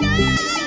no.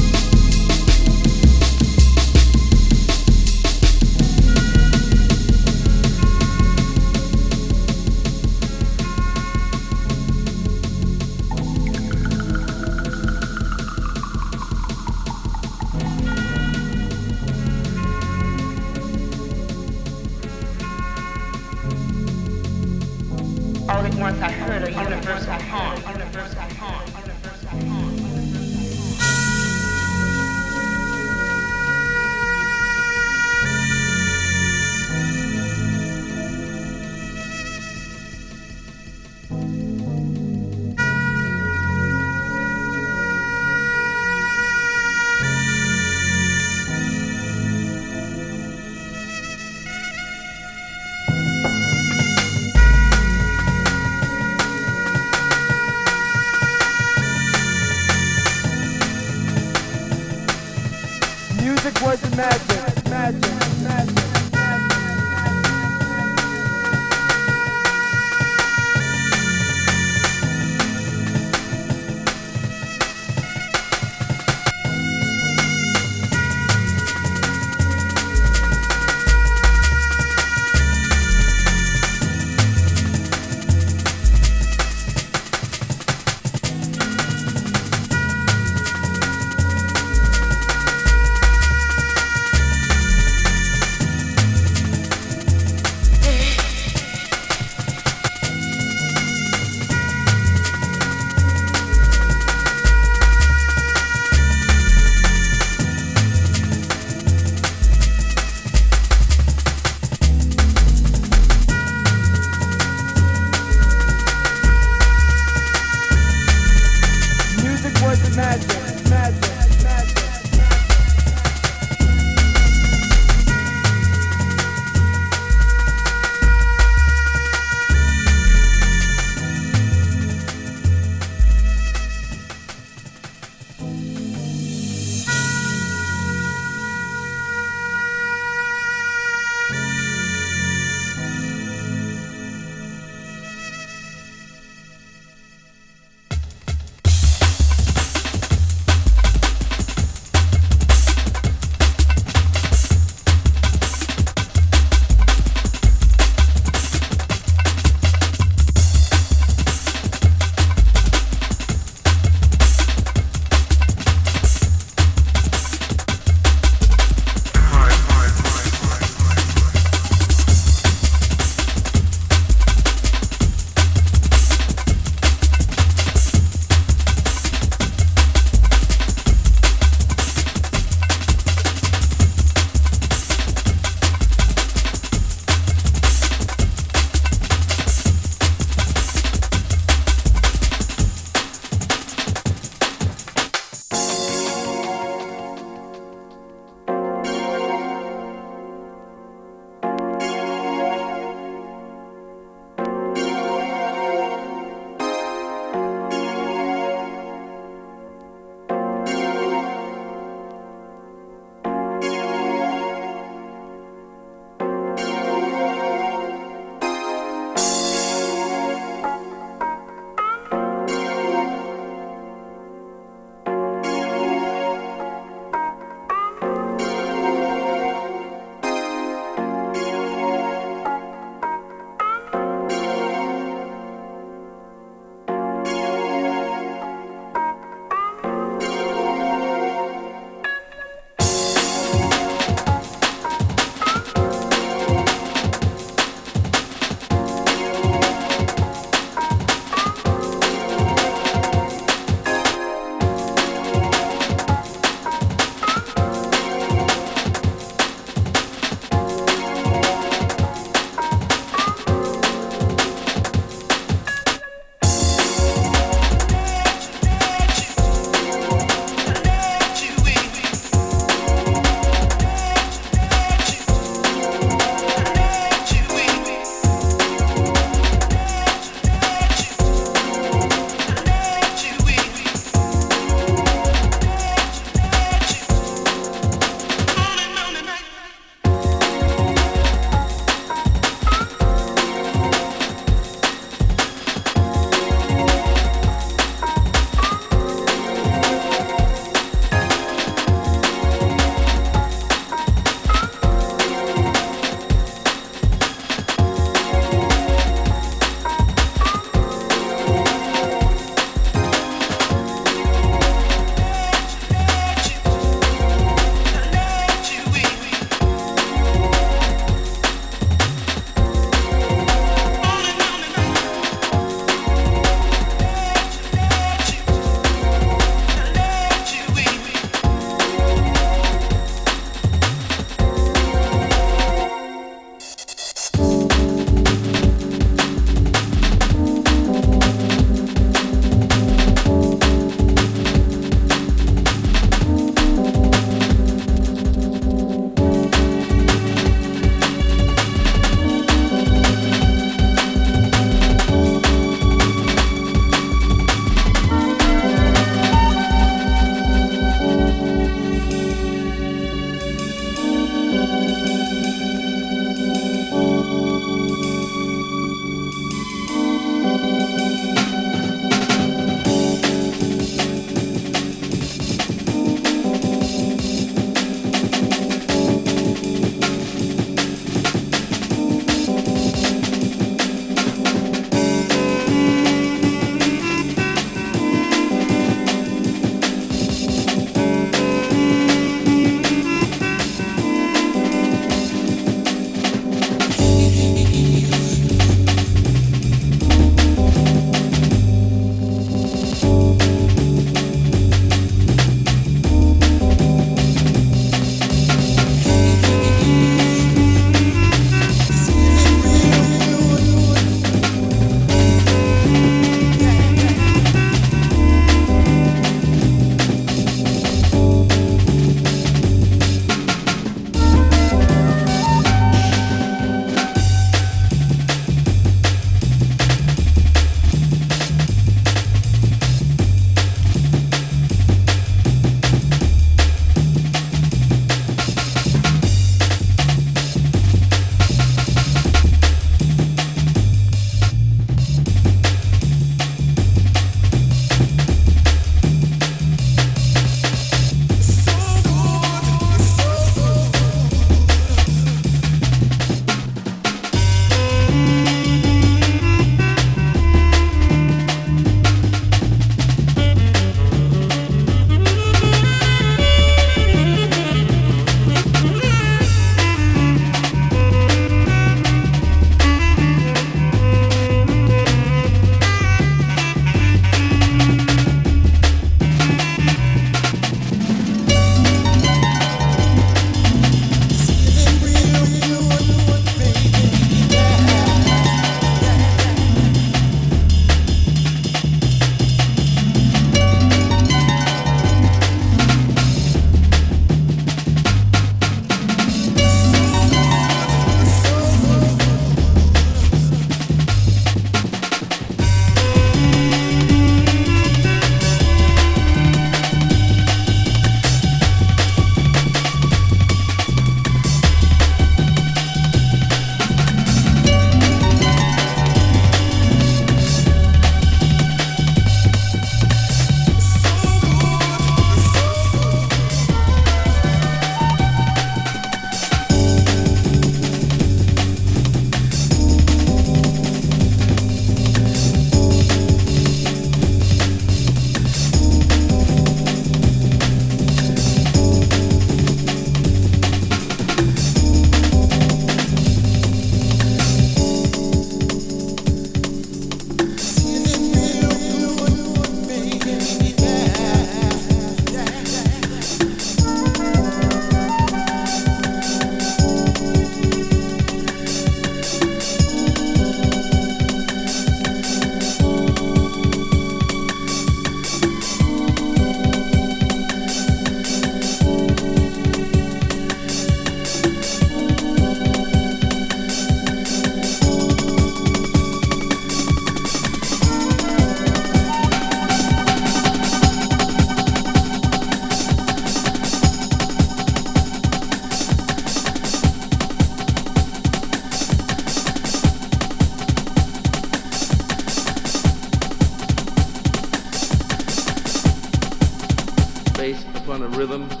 Upon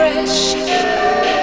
fresh.